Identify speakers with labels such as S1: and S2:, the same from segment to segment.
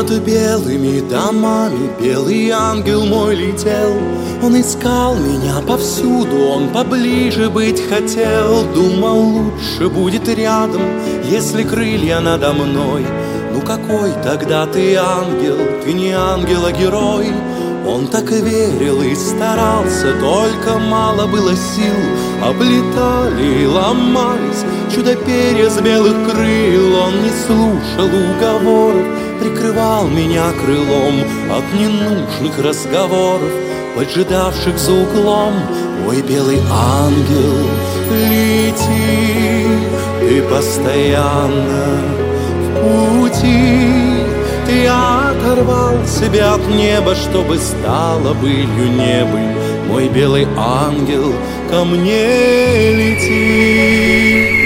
S1: Над белыми домами белый ангел мой летел. Он искал меня повсюду, он поближе быть хотел. Думал, лучше будет рядом, если крылья надо мной. Ну какой тогда ты ангел, ты не ангел, а герой он так верил и старался, только мало было сил. Облетали и ломались чудо перья с белых крыл. Он не слушал уговоров, прикрывал меня крылом От ненужных разговоров, поджидавших за углом. Ой, белый ангел, лети, ты постоянно в пути оторвал себя от неба, чтобы стало былью небы Мой белый ангел, ко мне лети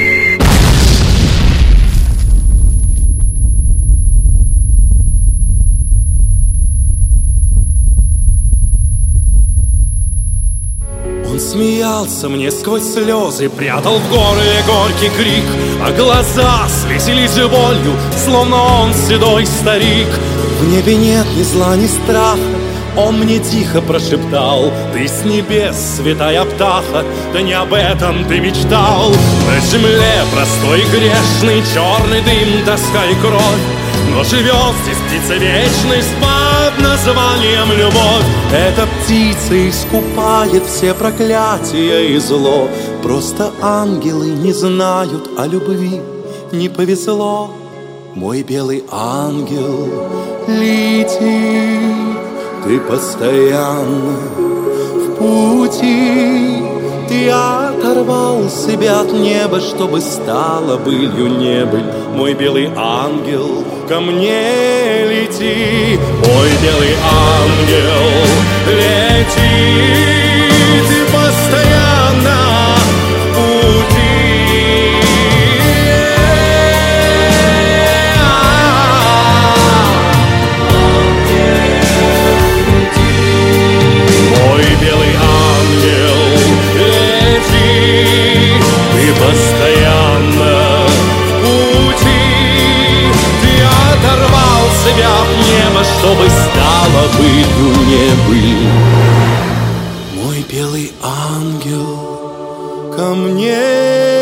S1: Он смеялся мне сквозь слезы, прятал в горле горький крик, А глаза слезились болью, словно он седой старик. В небе нет ни зла, ни страха, он мне тихо прошептал Ты с небес, святая птаха Да не об этом ты мечтал На земле простой и грешный Черный дым, тоска и кровь. Но живет здесь птица вечность Под названием любовь Эта птица искупает все проклятия и зло. Просто ангелы не знают о любви. Не повезло Мой белый ангел лети ты постоянно в пути. Ты оторвал себя от неба, чтобы стало былью небыль. Мой белый ангел, ко мне лети. Мой белый ангел, лети неба, чтобы стало былью небыль. Мой белый ангел, ко мне